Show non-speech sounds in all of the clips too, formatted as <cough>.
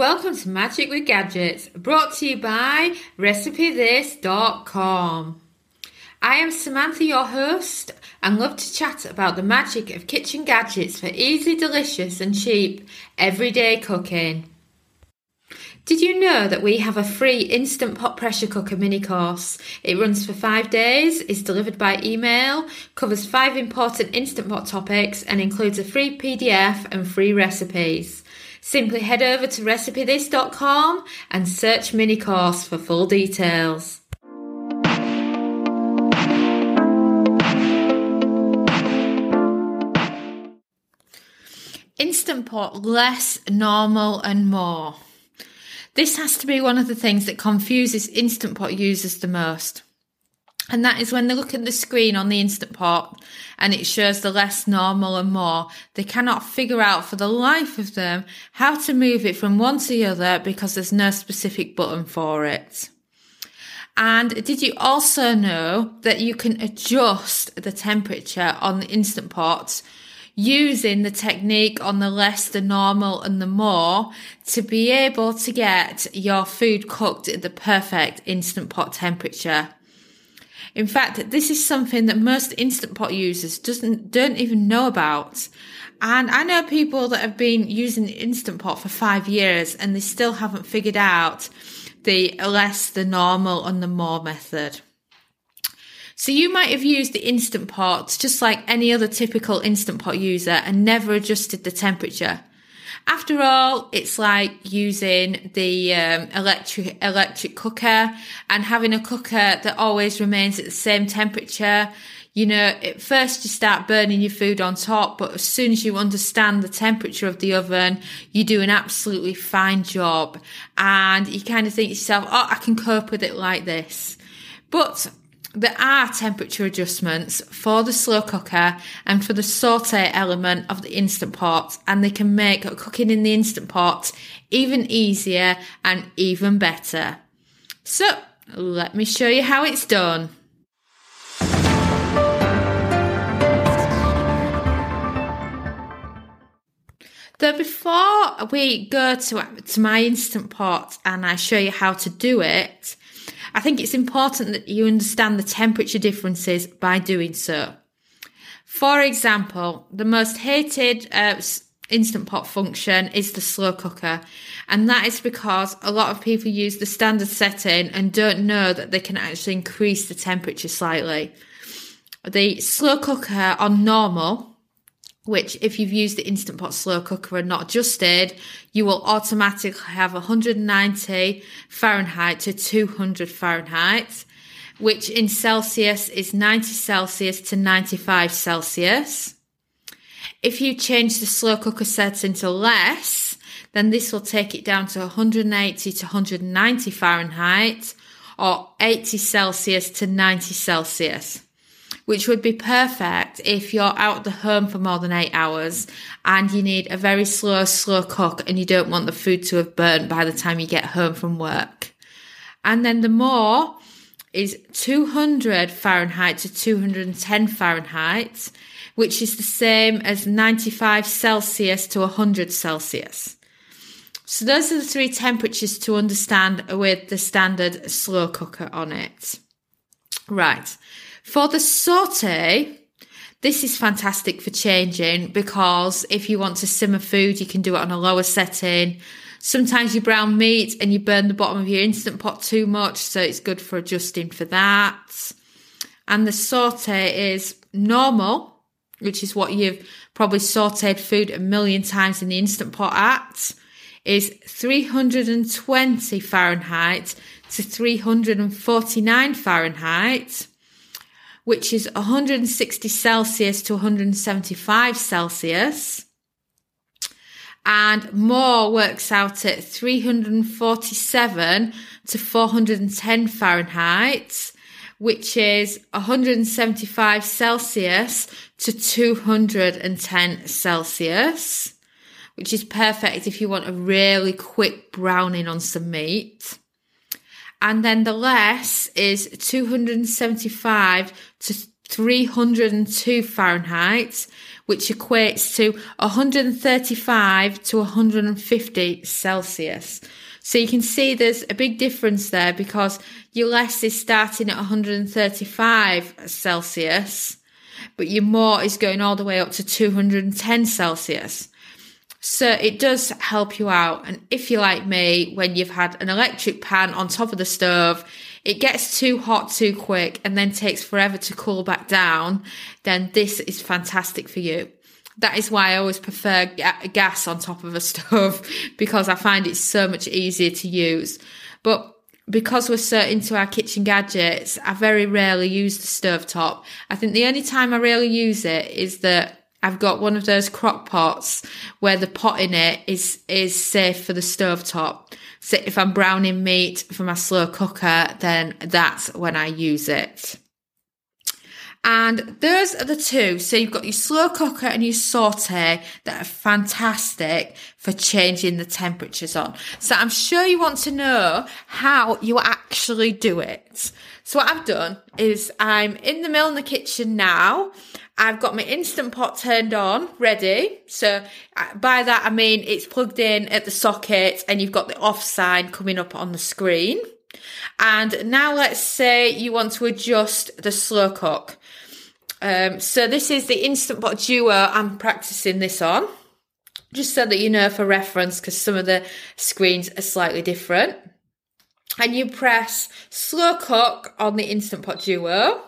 Welcome to Magic with Gadgets, brought to you by RecipeThis.com. I am Samantha, your host, and love to chat about the magic of kitchen gadgets for easy, delicious, and cheap everyday cooking. Did you know that we have a free Instant Pot Pressure Cooker mini course? It runs for five days, is delivered by email, covers five important Instant Pot topics, and includes a free PDF and free recipes. Simply head over to recipethis.com and search mini course for full details. Instant Pot less, normal, and more. This has to be one of the things that confuses Instant Pot users the most. And that is when they look at the screen on the Instant Pot and it shows the less normal and more, they cannot figure out for the life of them how to move it from one to the other because there's no specific button for it. And did you also know that you can adjust the temperature on the Instant Pot using the technique on the less, the normal and the more to be able to get your food cooked at the perfect Instant Pot temperature? In fact, this is something that most Instant Pot users doesn't, don't even know about. And I know people that have been using Instant Pot for five years and they still haven't figured out the less, the normal and the more method. So you might have used the Instant Pot just like any other typical Instant Pot user and never adjusted the temperature. After all, it's like using the um, electric electric cooker and having a cooker that always remains at the same temperature. You know, at first you start burning your food on top, but as soon as you understand the temperature of the oven, you do an absolutely fine job. And you kind of think to yourself, oh, I can cope with it like this. But there are temperature adjustments for the slow cooker and for the saute element of the instant pot and they can make cooking in the instant pot even easier and even better. So let me show you how it's done. Though before we go to, to my instant pot and I show you how to do it, I think it's important that you understand the temperature differences by doing so. For example, the most hated uh, instant pot function is the slow cooker. And that is because a lot of people use the standard setting and don't know that they can actually increase the temperature slightly. The slow cooker on normal which if you've used the Instant Pot slow cooker and not adjusted, you will automatically have 190 Fahrenheit to 200 Fahrenheit, which in Celsius is 90 Celsius to 95 Celsius. If you change the slow cooker setting to less, then this will take it down to 180 to 190 Fahrenheit or 80 Celsius to 90 Celsius which would be perfect if you're out the home for more than eight hours and you need a very slow, slow cook and you don't want the food to have burnt by the time you get home from work. And then the more is 200 Fahrenheit to 210 Fahrenheit, which is the same as 95 Celsius to 100 Celsius. So those are the three temperatures to understand with the standard slow cooker on it. Right. For the saute, this is fantastic for changing because if you want to simmer food, you can do it on a lower setting. Sometimes you brown meat and you burn the bottom of your instant pot too much, so it's good for adjusting for that. And the saute is normal, which is what you've probably sauteed food a million times in the instant pot at, is 320 Fahrenheit to 349 Fahrenheit which is 160 Celsius to 175 Celsius. And more works out at 347 to 410 Fahrenheit, which is 175 Celsius to 210 Celsius, which is perfect if you want a really quick browning on some meat. And then the less is 275 to 302 Fahrenheit, which equates to 135 to 150 Celsius. So you can see there's a big difference there because your less is starting at 135 Celsius, but your more is going all the way up to 210 Celsius. So it does help you out. And if you're like me, when you've had an electric pan on top of the stove, it gets too hot too quick and then takes forever to cool back down, then this is fantastic for you. That is why I always prefer gas on top of a <laughs> stove because I find it so much easier to use. But because we're so into our kitchen gadgets, I very rarely use the stove top. I think the only time I really use it is that I've got one of those crock pots where the pot in it is is safe for the stove top. So if I'm browning meat for my slow cooker, then that's when I use it. And those are the two. So you've got your slow cooker and your saute that are fantastic for changing the temperatures on. So I'm sure you want to know how you actually do it. So what I've done is I'm in the mill in the kitchen now. I've got my instant pot turned on, ready. So uh, by that I mean it's plugged in at the socket and you've got the off sign coming up on the screen. And now let's say you want to adjust the slow cook. Um, so this is the Instant Pot Duo I'm practicing this on. Just so that you know for reference, because some of the screens are slightly different and you press slow cook on the Instant Pot Duo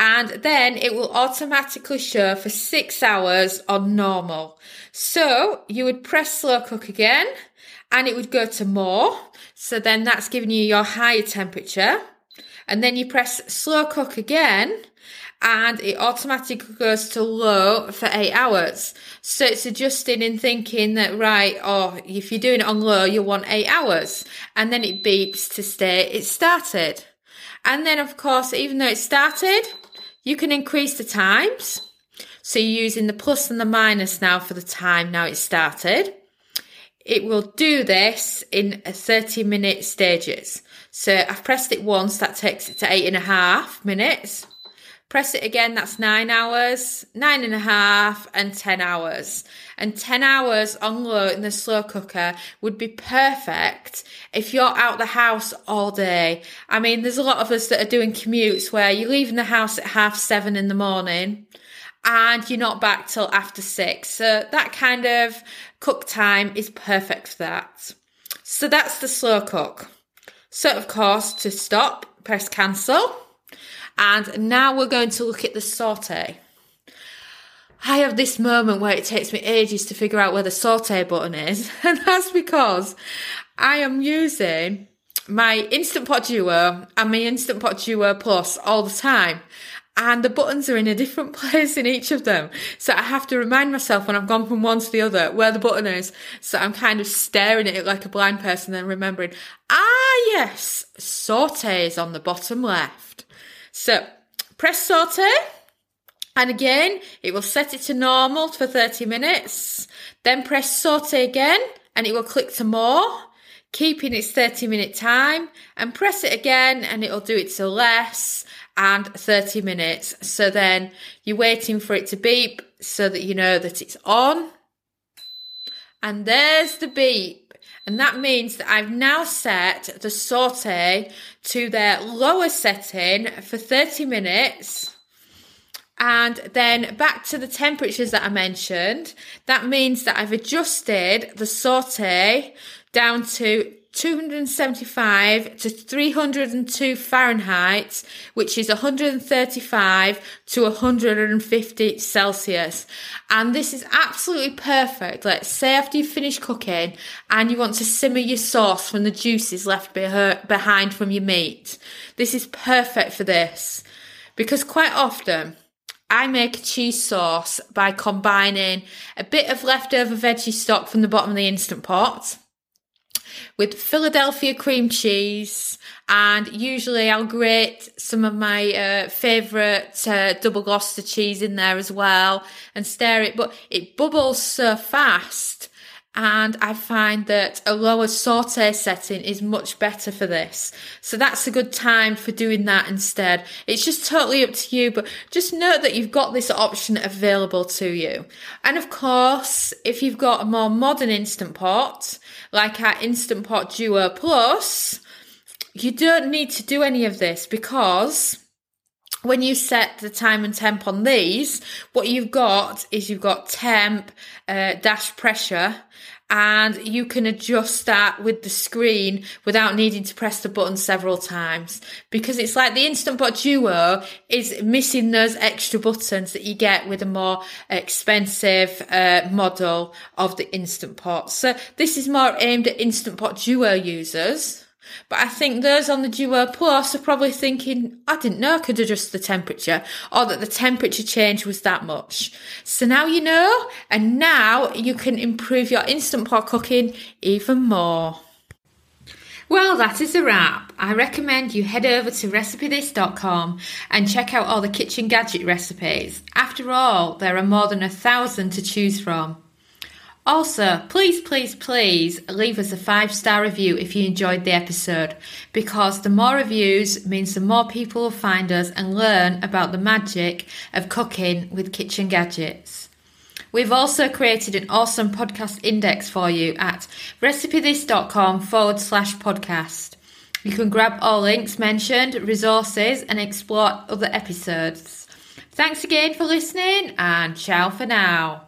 and then it will automatically show for six hours on normal. So you would press slow cook again and it would go to more. So then that's giving you your higher temperature. And then you press slow cook again and it automatically goes to low for eight hours. So it's adjusting and thinking that, right, or oh, if you're doing it on low, you want eight hours. And then it beeps to state it started. And then, of course, even though it started, you can increase the times. So you're using the plus and the minus now for the time now it started. It will do this in 30 minute stages. So I've pressed it once, that takes it to eight and a half minutes. Press it again, that's nine hours, nine and a half, and 10 hours. And 10 hours on low in the slow cooker would be perfect if you're out the house all day. I mean, there's a lot of us that are doing commutes where you're leaving the house at half seven in the morning and you're not back till after six. So that kind of cook time is perfect for that. So that's the slow cook. So of course, to stop, press cancel and now we're going to look at the saute. I have this moment where it takes me ages to figure out where the saute button is, <laughs> and that's because I am using my Instant Pot Duo and my Instant Pot Duo Plus all the time. And the buttons are in a different <laughs> place in each of them. So I have to remind myself when I've gone from one to the other where the button is. So I'm kind of staring at it like a blind person and remembering, ah, yes, saute is on the bottom left. So press saute. And again, it will set it to normal for 30 minutes. Then press saute again and it will click to more, keeping its 30 minute time and press it again and it'll do it to less and 30 minutes. So then you're waiting for it to beep so that you know that it's on. And there's the beep. And that means that I've now set the saute to their lower setting for 30 minutes. And then back to the temperatures that I mentioned. That means that I've adjusted the saute down to 275 to 302 Fahrenheit, which is 135 to 150 Celsius. And this is absolutely perfect. Let's say after you finish cooking and you want to simmer your sauce from the juices left behind from your meat. This is perfect for this because quite often I make a cheese sauce by combining a bit of leftover veggie stock from the bottom of the instant pot with Philadelphia cream cheese, and usually I'll grate some of my uh, favourite uh, double Gloucester cheese in there as well and stir it, but it bubbles so fast and I find that a lower saute setting is much better for this. So that's a good time for doing that instead. It's just totally up to you, but just note that you've got this option available to you. And of course, if you've got a more modern Instant Pot, like our Instant Pot Duo Plus, you don't need to do any of this because when you set the time and temp on these, what you've got is you've got temp, uh, dash pressure, and you can adjust that with the screen without needing to press the button several times because it's like the Instant Pot Duo is missing those extra buttons that you get with a more expensive uh, model of the Instant Pot. So this is more aimed at Instant Pot Duo users. But I think those on the Duo Plus are probably thinking, I didn't know I could adjust the temperature or that the temperature change was that much. So now you know, and now you can improve your Instant Pot cooking even more. Well, that is a wrap. I recommend you head over to recipethis.com and check out all the kitchen gadget recipes. After all, there are more than a thousand to choose from. Also, please, please, please leave us a five star review if you enjoyed the episode, because the more reviews means the more people will find us and learn about the magic of cooking with kitchen gadgets. We've also created an awesome podcast index for you at recipethis.com forward slash podcast. You can grab all links mentioned, resources, and explore other episodes. Thanks again for listening, and ciao for now.